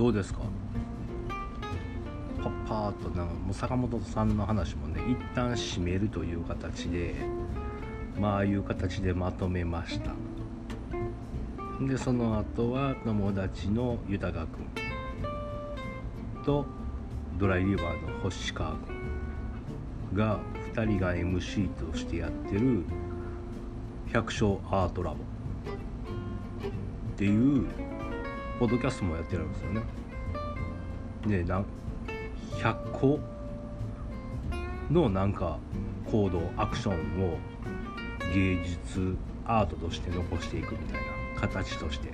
どうですか？パッパーとなんかもう坂本さんの話もね一旦締めるという形でまああいう形でまとめました。でその後は友達の豊君とドライリバーの星川君が2人が MC としてやってる百姓アートラボっていうポッドキャストもやってるんですよね。でな100個のなんか行動アクションを芸術アートとして残していくみたいな形として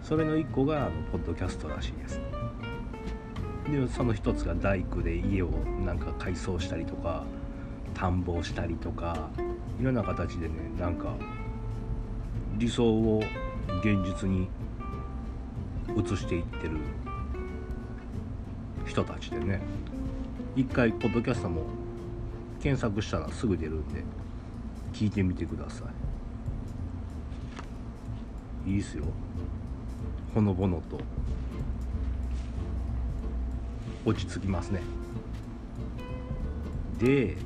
それの1個があのポッドキャストらしいです。でその一つが大工で家をなんか改装したりとか田んぼをしたりとかいろんな形でねなんか理想を現実に移していってる人たちでね。一回ポッドキャストも検索したらすぐ出るんで聞いてみてください。いいっすよ。ほのぼのと。落ち着きますね。で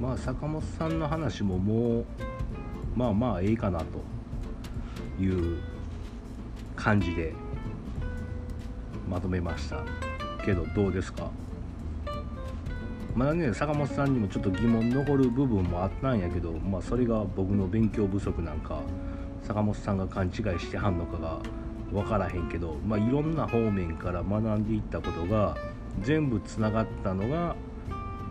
まあ坂本さんの話ももうまあまあええかなという感じでまとめました。けどどうですか？まだね坂本さんにもちょっと疑問残る部分もあったんやけどまあそれが僕の勉強不足なんか坂本さんが勘違いしてはんのかが分からへんけど、まあ、いろんな方面から学んでいったことが全部つながったのが、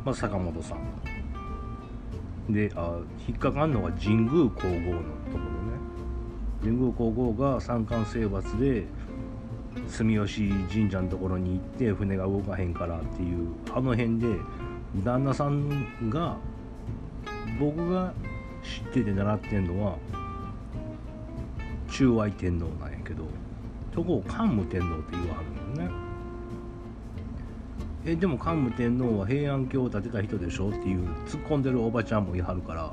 まあ、坂本さん。であ引っかかんのが神宮皇后のところね。神宮皇后が三冠征伐で住吉神社のところに行って船が動かへんからっていうあの辺で旦那さんが僕が知ってて習ってんのは中愛天皇なんやけどそこを桓武天皇って言わはるのよね。えでも桓武天皇は平安京を建てた人でしょっていう突っ込んでるおばちゃんもいはるから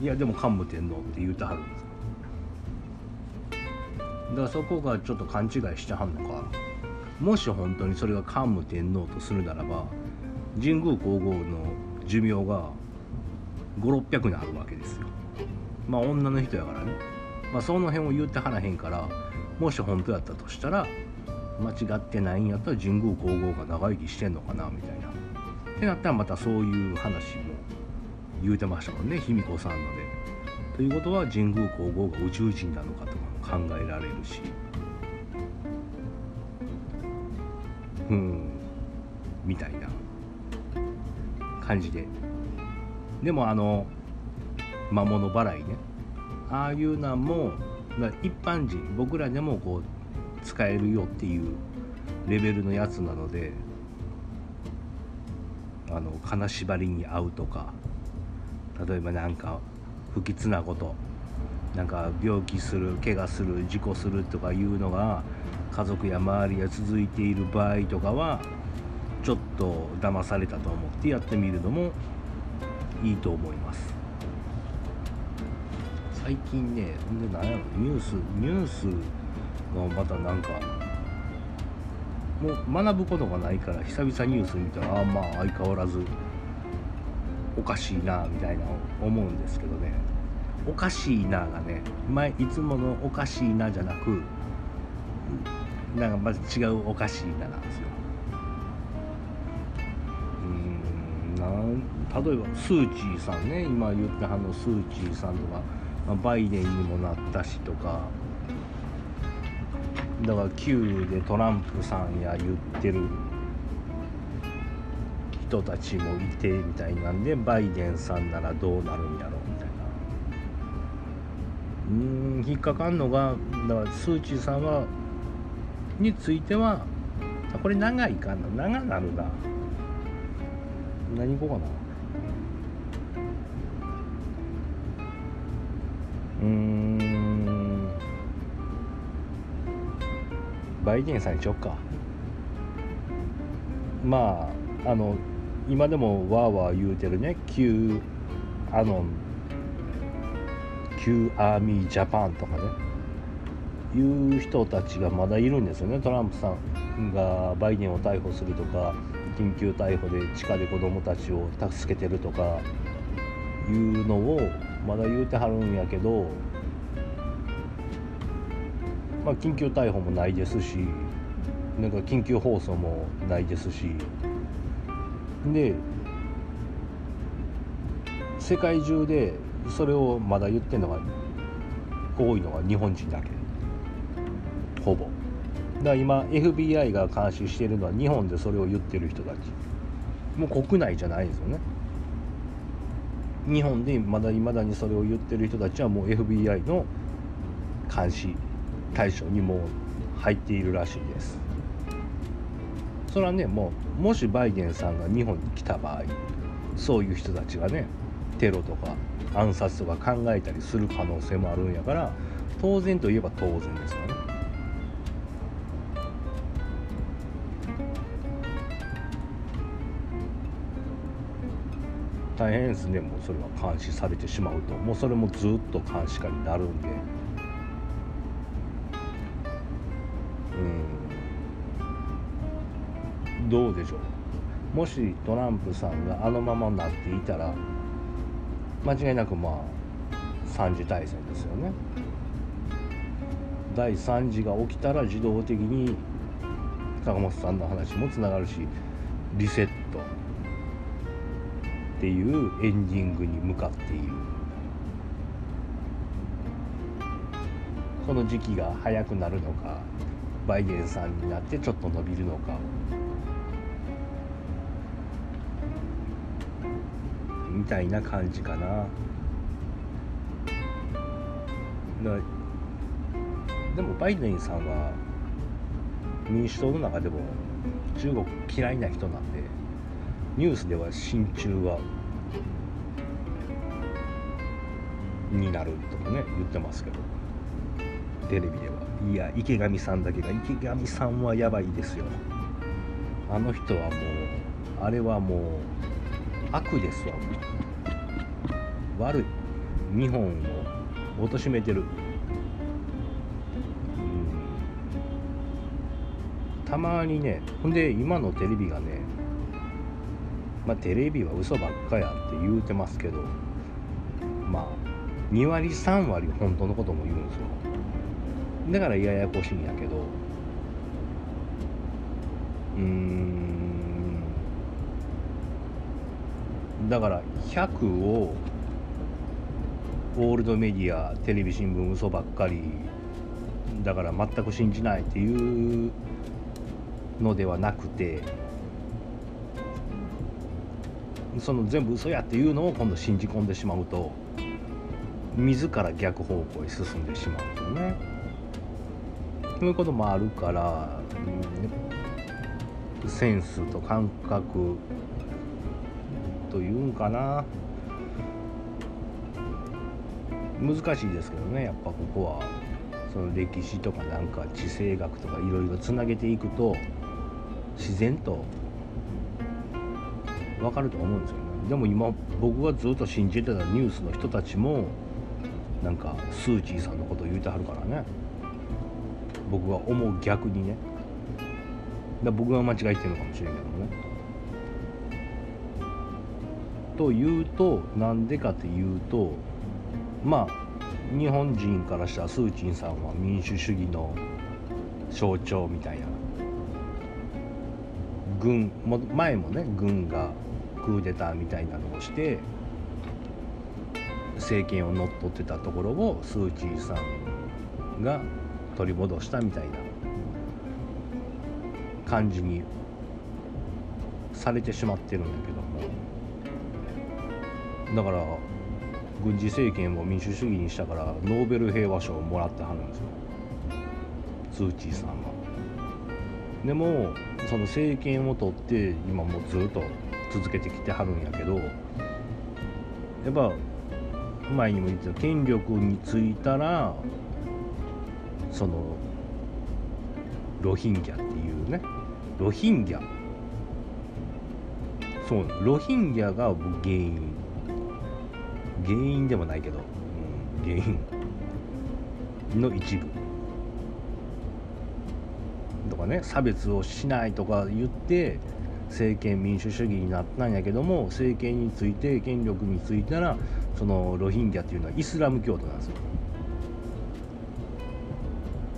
いやでも桓武天皇って言うてはるんですだからそこがちょっと勘違いしてはんのか？もし本当にそれが桓武天皇とするならば神宮皇后の寿命が5600年あるわけですよ。まあ女の人やからね。まあその辺を言ってはらへんからもし本当やったとしたら間違ってないんやったら神宮皇后が長生きしてんのかなみたいな。ってなったらまたそういう話も言うてましたもんね卑弥呼さんので。ということは神宮皇后が宇宙人なのかとかも考えられるし。うん。みたいな。感じで。でもあの魔物払いね。ああいうなんも一般人僕らでもこう使えるよっていうレベルのやつなのであの金縛りに合うとか例えばなんか不吉なことなんか病気する怪我する事故するとかいうのが家族や周りが続いている場合とかはちょっと騙されたと思ってやってみるのもいいと思います。最近ねほんで何やろニュースニュースのまたなんかもう学ぶことがないから久々ニュース見たらああまあ相変わらずおかしいなみたいな思うんですけどね。おかしいながね前いつものおかしいなじゃなくなんかまず違うおかしいななんですよ。うんなん例えばスーチーさんね今言ったあのスーチーさんとか、まあ、バイデンにもなったしとかだから Q でトランプさんや言ってる人たちもいてみたいなんでバイデンさんならどうなるんやろうみたいな。うん引っかかんのがだからスー・チーさんはについてはこれ長いかな。長なるな。何行こうかな。うん。バイデンさんにしよっか。まああの今でもわーわー言うてるね。旧アノン。旧アーミージャパンとかね。いう人たちがまだいるんですよね。トランプさんがバイデンを逮捕するとか緊急逮捕で地下で子どもたちを助けてるとかいうのをまだ言うてはるんやけど、まあ、緊急逮捕もないですしなんか緊急放送もないですしで世界中でそれをまだ言ってるのが多いのが日本人だけ。ほぼ。だから今 FBI が監視してるのは日本でそれを言ってる人たち。もう国内じゃないですよね。日本でまだいまだにそれを言ってる人たちはもう FBI の監視対象にもう入っているらしいです。それはねもうもしバイデンさんが日本に来た場合そういう人たちがねテロとか暗殺とか考えたりする可能性もあるんやから当然といえば当然ですよね。大変ですね。もうそれは監視されてしまうと。もうそれもずっと監視下になるんで。どうでしょう？もしトランプさんがあのままになっていたら間違いなくまあ3次大戦ですよね。第3次が起きたら自動的に坂本さんの話もつながるしリセットっていうエンディングに向かっている。この時期が早くなるのかバイデンさんになってちょっと伸びるのか。たいな感じかな。でもバイデンさんは民主党の中でも中国嫌いな人なんでニュースでは親中はになるとかね言ってますけど。テレビでは。いや池上さんだけが池上さんはやばいですよ。あの人はもうあれはもう悪ですわ。悪い。日本を貶めてる。うん。たまにねほんで今のテレビがねまあテレビは嘘ばっかやって言うてますけどまあ2割3割本当のことも言うんですよ。だからややこしいんやけどうーんだから100をオールドメディアテレビ新聞嘘ばっかりだから全く信じないっていうのではなくてその全部嘘やっていうのを今度信じ込んでしまうと自ら逆方向に進んでしまうんですよね。そういうこともあるから、センスと感覚というんかな。難しいですけどねやっぱここは。その歴史とかなんか地政学とかいろいろつなげていくと自然と分かると思うんですよね。でも今僕がずっと信じてたニュースの人たちもなんかスーチーさんのこと言うてはるからね。僕が思う逆にね。だ僕が間違えてるのかもしれんけどもね。というとなんでかというとまあ日本人からしたらスーチンさんは民主主義の象徴みたいな。軍も前もね軍がクーデターみたいなのをして政権を乗っ取ってたところをスー・チーさんが取り戻したみたいな。感じにされてしまってるんだけど。だから軍事政権を民主主義にしたからノーベル平和賞をもらってはるんですよ。スー・チーさんは。でもその政権を取って今もうずっと続けてきてはるんやけどやっぱ前にも言ってた権力についたらそのロヒンギャっていうね。ロヒンギャ。そうロヒンギャが原因。原因でもないけど、うん、原因の一部。とかね差別をしないとか言って政権民主主義になったんやけども政権について権力についたらそのロヒンギャっていうのはイスラム教徒なんですよ。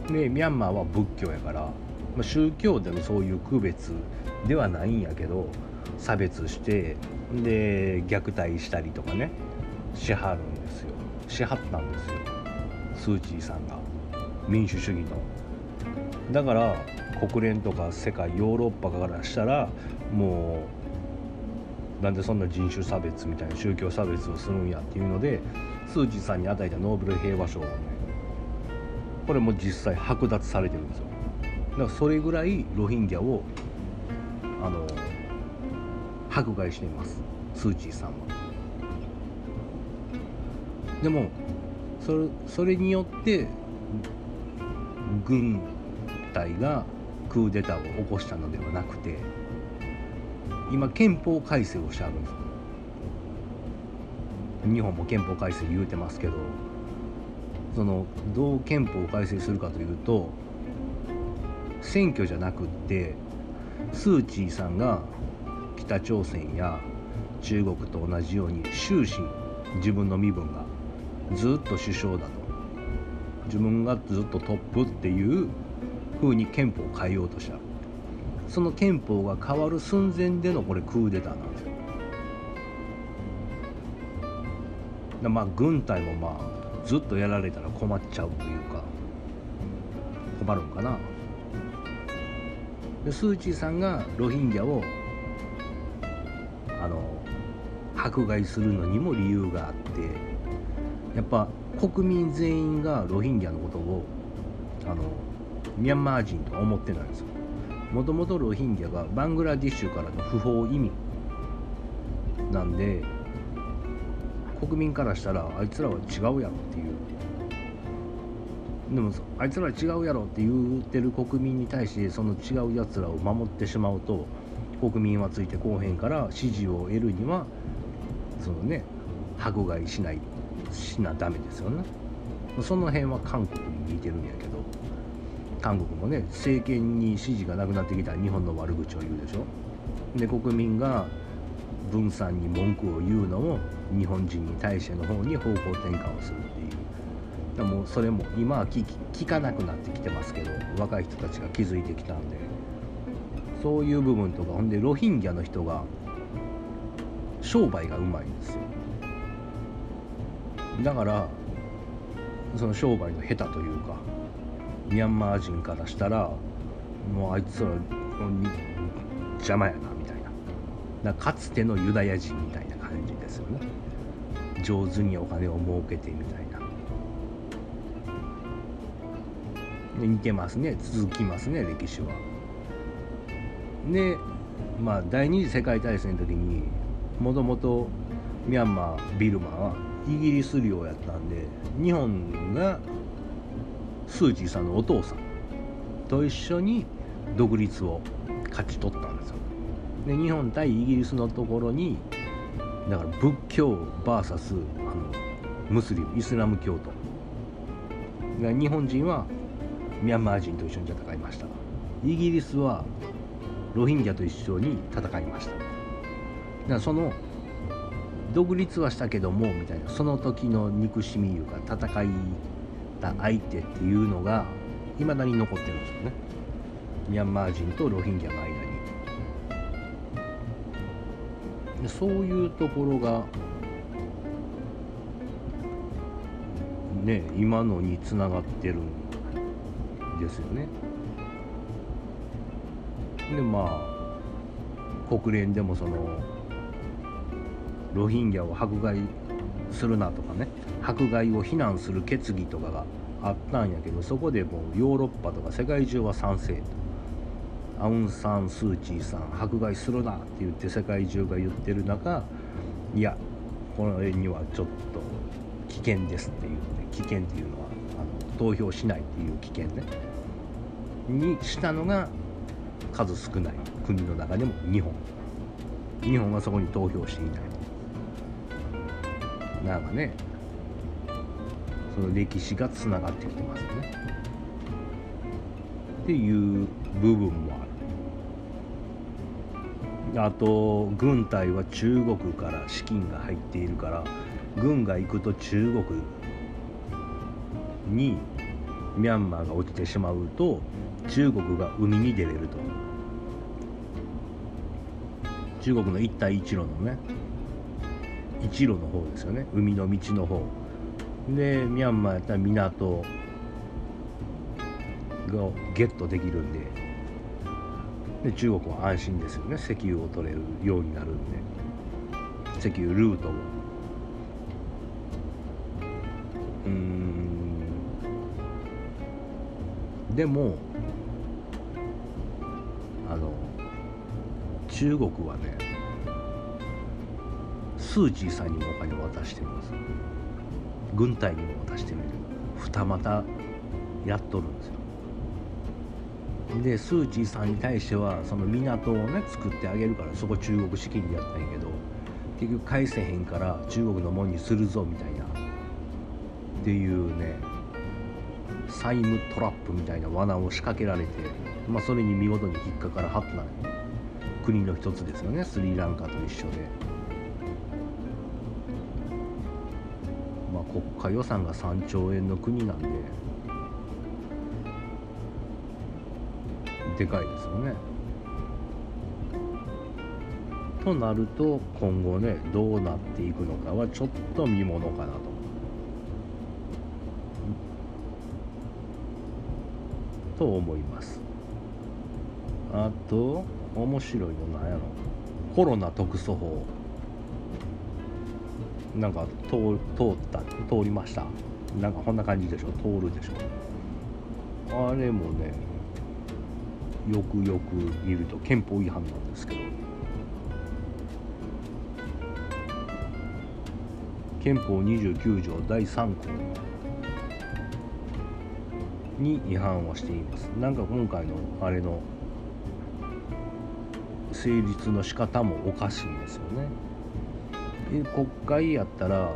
でミャンマーは仏教やから、まあ、宗教でのそういう区別ではないんやけど差別してで虐待したりとかね。しはるんですよ。しはったんですよ。スー・チーさんが。民主主義の。だから国連とか世界ヨーロッパからしたらもうなんでそんな人種差別みたいな宗教差別をするんやっていうのでスー・チーさんに与えたノーベル平和賞をねこれも実際剥奪されてるんですよ。だからそれぐらいロヒンギャをあの迫害しています。スー・チーさんは。でもそれそれによって軍隊がクーデターを起こしたのではなくて今憲法改正をしてあるんです。日本も憲法改正言うてますけどそのどう憲法を改正するかというと選挙じゃなくってスー・チーさんが北朝鮮や中国と同じように終始自分の身分がずっと首相だと。自分がずっとトップっていう風に憲法を変えようとした。その憲法が変わる寸前でのこれクーデターなんですよ。まあ軍隊もまあずっとやられたら困っちゃうというか困るんかな。でスー・チーさんがロヒンギャをあの迫害するのにも理由があってやっぱ国民全員がロヒンギャのことをあのミャンマー人とは思ってないんですよ。もともとロヒンギャがバングラディッシュからの不法移民なんで国民からしたらあいつらは違うやろっていう。でもあいつらは違うやろって言ってる国民に対してその違うやつらを守ってしまうと国民はついてこうへんから支持を得るにはそのね迫害しない。しなダメですよね。その辺は韓国に似てるんやけど。韓国もね政権に支持がなくなってきたら日本の悪口を言うでしょ。で国民が文さんに文句を言うのも日本人に対しての方に方向転換をするっていう。でもそれも今は聞聞かなくなってきてますけど若い人たちが気づいてきたんで。そういう部分とかほんでロヒンギャの人が商売がうまいんですよ。だからその商売の下手というかミャンマー人からしたらもうあいつら邪魔やなみたいな。かつてのユダヤ人みたいな感じですよね。上手にお金を儲けてみたいな。似てますね。続きますね歴史は。でまあ第二次世界大戦の時にもともとミャンマービルマはイギリス領やったんで日本がスー・チーさんのお父さんと一緒に独立を勝ち取ったんですよ。で日本対イギリスのところにだから仏教 VS あのムスリムイスラム教徒。日本人はミャンマー人と一緒に戦いました。イギリスはロヒンギャと一緒に戦いました。だからその独立はしたけどもみたいなその時の憎しみいうか戦いた相手っていうのがいまだに残ってるんですよね。ミャンマー人とロヒンギャの間にでそういうところがね今のにつながってるんですよね。でまあ国連でもそのロヒンギャを迫害するなとかね迫害を非難する決議とかがあったんやけどそこでもうヨーロッパとか世界中は賛成と。アウン・サン・スー・チーさん迫害するなって言って世界中が言ってる中いやこの絵にはちょっと危険ですっていうね危険っていうのはあの投票しないっていう危険ね。にしたのが数少ない国の中でも日本。日本はそこに投票していない。なんかねその歴史がつながってきてますよね。っっていう部分もあるあと軍隊は中国から資金が入っているから軍が行くと中国にミャンマーが落ちてしまうと中国が海に出れると中国の一帯一路のね一路の方ですよね。海の道の方。でミャンマーやったら港がゲットできるんで。で中国は安心ですよね。石油を取れるようになるんで。石油ルートもうん。でもあの中国はねスー・チーさんにもお金を渡してるんです。軍隊にも渡してみる。二股やっとるんですよ。でスー・チーさんに対してはその港をね作ってあげるからそこ中国資金でやったんやけど結局返せへんから中国のもんにするぞみたいな。っていうね債務トラップみたいな罠を仕掛けられて、まあ、それに見事に引っかからはった。国の一つですよねスリランカと一緒で、国家予算が3兆円の国なんででかいですよね。となると今後ねどうなっていくのかはちょっと見ものかなと。と思います。あと面白いのなんやろコロナ特措法なんか通通った通りました。なんかこんな感じでしょ？通るでしょ？あれもねよくよく見ると憲法違反なんですけど。憲法29条第3項。に違反をしています。なんか今回のあれの成立の仕方もおかしいんですよね。国会やったら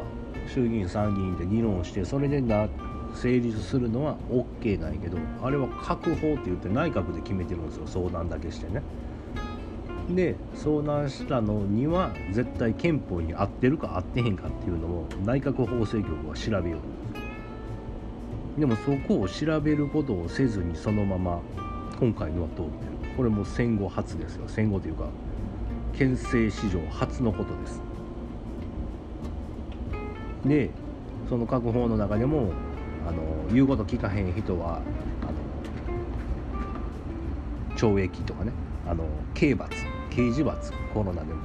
衆議院参議院で議論してそれでな成立するのは OK なんやけどあれは閣法って言って内閣で決めてるんですよ相談だけしてね。で相談したのには絶対憲法に合ってるか合ってへんかっていうのを内閣法制局は調べようでもそこを調べることをせずにそのまま今回のは通ってる。これも戦後初ですよ。戦後というか憲政史上初のことです。でその閣法の中でもあの言うこと聞かへん人はあの懲役とかねあの刑罰刑事罰コロナでも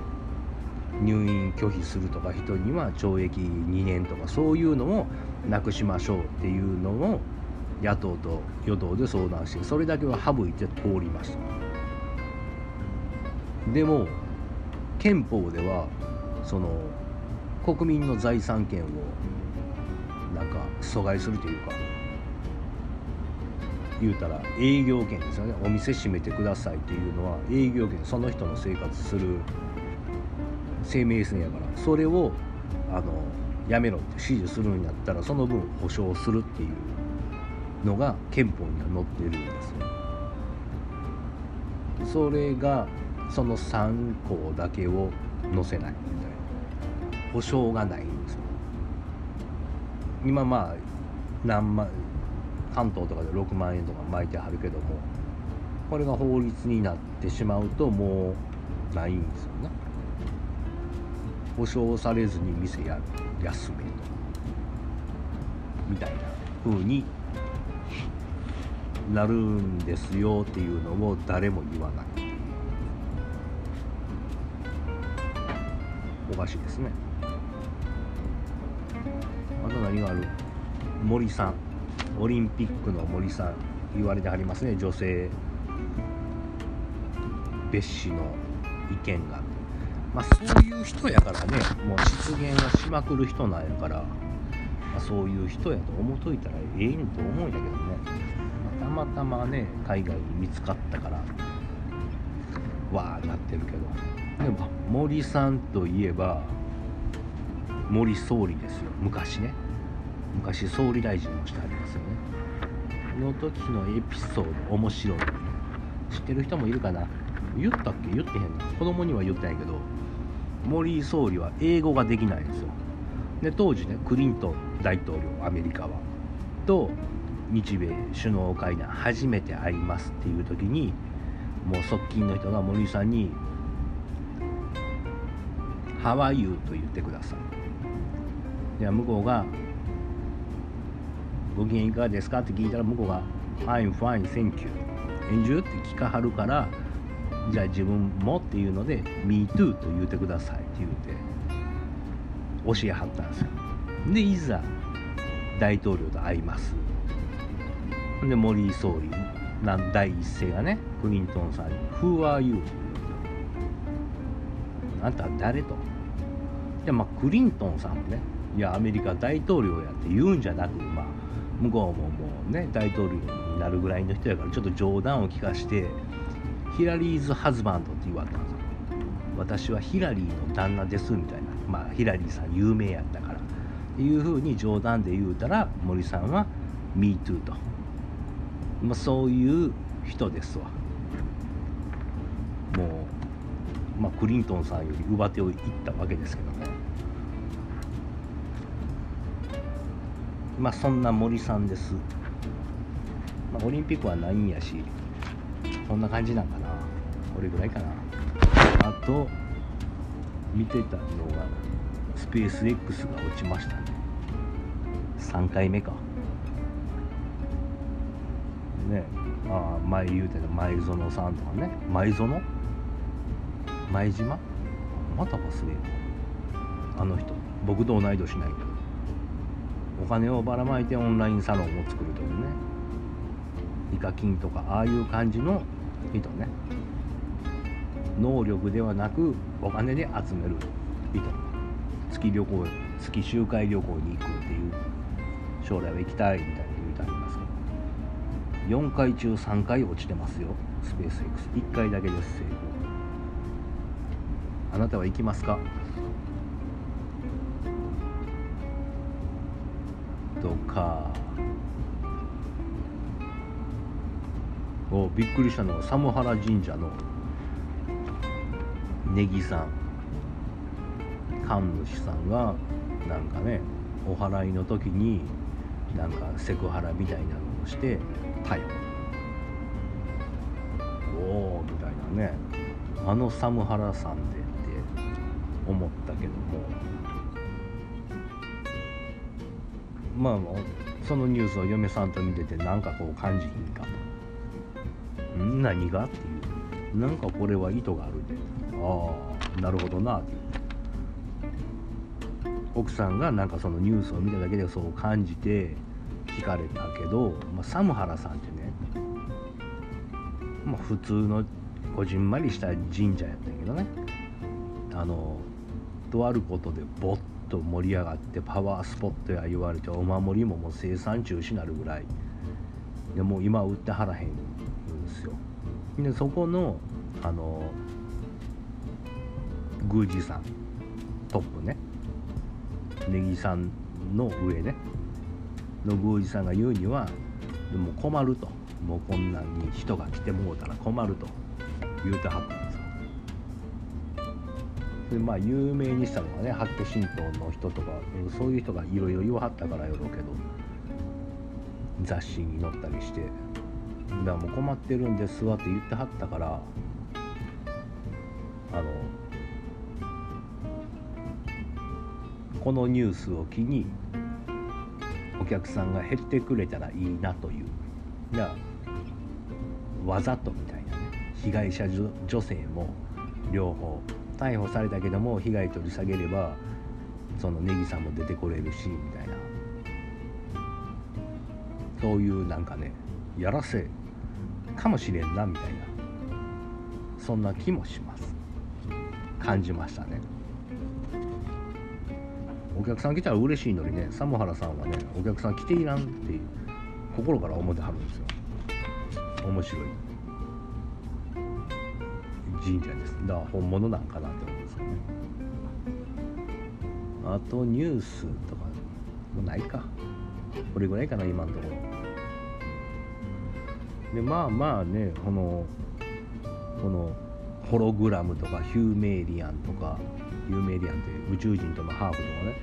入院拒否するとか人には懲役2年とかそういうのをなくしましょうっていうのを野党と与党で相談してそれだけは省いて通りましたでも憲法ではその国民の財産権をなんか阻害するというか言うたら営業権ですよね。お店閉めてくださいっていうのは営業権その人の生活する生命線やからそれをあのやめろって指示するんやったらその分保証するっていうのが憲法には載ってるんですよ。それがその3項だけを載せない。みたいな保証がないんですよ。今まあ何万関東とかで6万円とか巻いてはるけどもこれが法律になってしまうともうないんですよね。保証されずに店や休めと。みたいな風になるんですよっていうのを誰も言わない。おかしいですね。あと何がある森さんオリンピックの森さん言われてはりますね。女性蔑視の意見が。まあそういう人やからね。もう失言はしまくる人なんやから、まあ、そういう人やと思っといたらええんと思うんだけどね、まあ、たまたまね海外に見つかったから。わあなってるけど。でも森さんといえば森総理ですよ。昔ね。昔総理大臣をしてありますよね。の時のエピソード面白い知ってる人もいるかな？言ったっけ？言ってへんな子供には言ったんやけど。森総理は英語ができないんですよ。で当時ねクリントン大統領アメリカは。と日米首脳会談初めて会いますっていう時にもう側近の人が森さんに「How are you?」と言ってください。では向こうが「ご機嫌いかがですか?」って聞いたら向こうが「Fine, fine, thank you」「演じって聞かはるからじゃあ自分もっていうので「Me too」と言うてくださいって言うて教えはったんですよでいざ大統領と会いますで森総理なん第一声がねクリントンさんに「Who are you?」あんた誰と？でまあクリントンさんもねいやアメリカ大統領やって言うんじゃなく向こうももうね大統領になるぐらいの人やからちょっと冗談を聞かしてヒラリーズ・ハズバンドって言われたんですよ。私はヒラリーの旦那ですみたいな。まあヒラリーさん有名やったから。っていうふうに冗談で言うたら森さんは「MeToo」と、まあ、そういう人ですわ。もう、まあ、クリントンさんより上手をいったわけですけどねまあそんな森さんです、まあ、オリンピックはないんやしこんな感じなんかな。これぐらいかな。あと見てたのがスペース X が落ちましたね。3回目か。ねああ前言うてた前園さんとかね。前園？前島？また忘れよあの人。僕と同い年ないけど。お金をばらまいてオンラインサロンを作るというね。イカキンとかああいう感じの人ね。能力ではなくお金で集める人。月旅行月周回旅行に行くっていう将来は行きたいみたいな言うてありますけど。4回中3回落ちてますよ。スペース X1 回だけです成功。あなたは行きますか？とか。おびっくりしたのが寒原神社の。ネギさん。神主さんがなんかねお祓いの時になんかセクハラみたいなのをして逮捕。おおみたいなね。あの寒原さんでって思ったけども。まあそのニュースを嫁さんと見ててなんかこう感じひんか。とん何がっていう。なんかこれは意図があるで。ああなるほどなっていう。奥さんがなんかそのニュースを見ただけでそう感じて聞かれたけど、まあ、サムハラさんってね、まあ、普通のこじんまりした神社やったんやけどね。あのとあることでボッと盛り上がってパワースポットや言われてお守りももう生産中止になるぐらい。でもう今売ってはらへんんですよ。でそこのあの宮司さんトップね。ネギさんの上ね。の宮司さんが言うにはでも困ると。もうこんなに人が来てもうたら困ると言うてはった。でまあ有名にしたのがね八家神道の人とかそういう人がいろいろ言わはったからやろうけど雑誌に載ったりしてだからもう困ってるんですわって言ってはったからあのこのニュースを機にお客さんが減ってくれたらいいなというじゃわざとみたいなね被害者女性も両方逮捕されたけども被害取り下げればそのネギさんも出てこれるしみたいな。そういうなんかねやらせかもしれんなみたいな。そんな気もします。感じましたね。お客さん来たら嬉しいのにねサ原さんはねお客さん来ていらんっていう心から思ってはるんですよ。面白い。神社ですだから本物なんかなって思うんですよね。あとニュースとかもないか。これぐらいかな今のところ。でまあまあねこのこのホログラムとかヒューメイリアンとかヒューメイリアンって宇宙人とのハーフとかね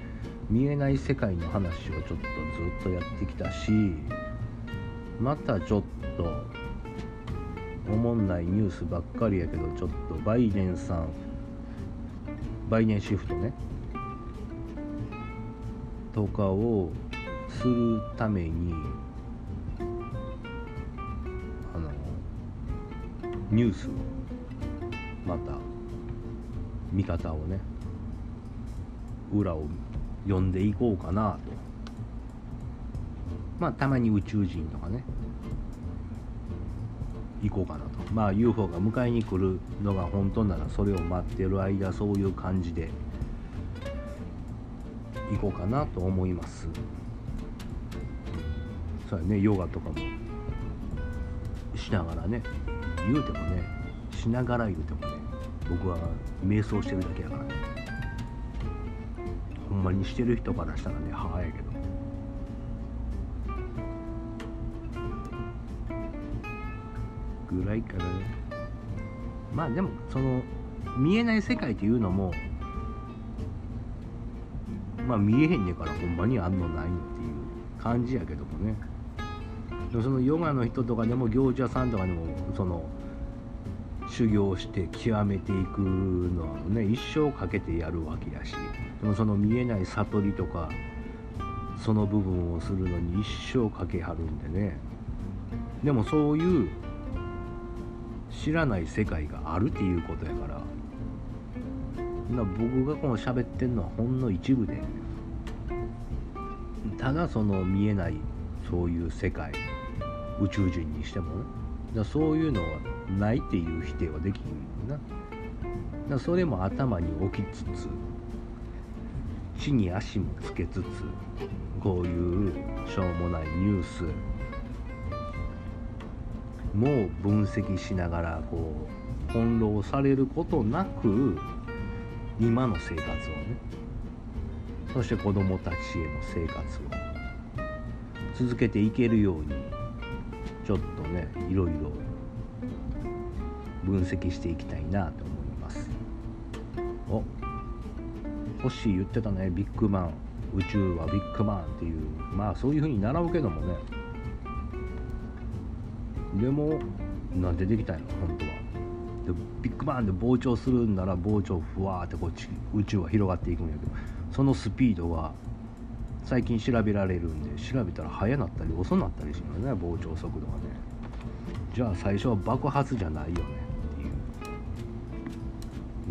見えない世界の話をちょっとずっとやってきたしまたちょっとおもんないニュースばっかりやけどちょっとバイデンさんバイデンシフトねとかをするためにあのニュースをまた見方をね裏を読んでいこうかなと。まあたまに宇宙人とかね行こうかなと。まあ UFO が迎えに来るのが本当ならそれを待ってる間そういう感じで行こうかなと思います。そうやねヨガとかもしながらね言うてもねしながら言うてもね僕は瞑想してるだけやからね。ほんまにしてる人からしたらね母やけど。ぐらいからねまあでもその見えない世界というのもまあ見えへんねんからほんまにあんのないっていう感じやけどもね。でもそのヨガの人とかでも行者さんとかでもその修行して極めていくのはね一生かけてやるわけやし。でもその見えない悟りとかその部分をするのに一生かけはるんでね。でもそういう知らない世界があるっていうことやから。な僕がこの喋ってんのはほんの一部で。ただその見えないそういう世界宇宙人にしても。ねだそういうのはないっていう否定はできんな。だそれも頭に置きつつ地に足もつけつつこういうしょうもないニュースも分析しながらこう翻弄されることなく今の生活をね。そして子どもたちへの生活を。続けていけるようにちょっとねいろいろ分析していきたいなと思います。お星言ってたねビッグマン。宇宙はビッグマンっていう。まあそういうふうに習うけどもね。でもなんでできたんやろ本当は。でビッグバンで膨張するんなら膨張ふわってこっち宇宙は広がっていくんやけどそのスピードが最近調べられるんで調べたら速なったり遅なったりしますね。膨張速度がね。じゃあ最初は爆発じゃないよね。ってい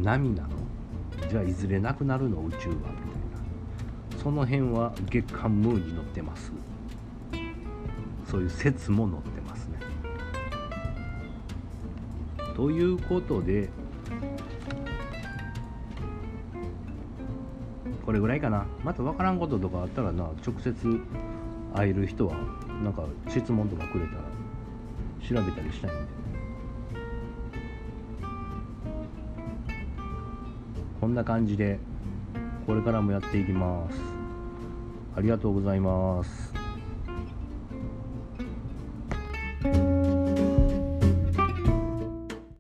う。波なの。じゃあいずれなくなるの？宇宙は。みたいな。その辺は月刊ムーに載ってます。そういう説も載ってます。ということでこれぐらいかな。また分からんこととかあったらな直接会える人はなんか質問とかくれたら調べたりしたいんで。こんな感じでこれからもやっていきます。ありがとうございます。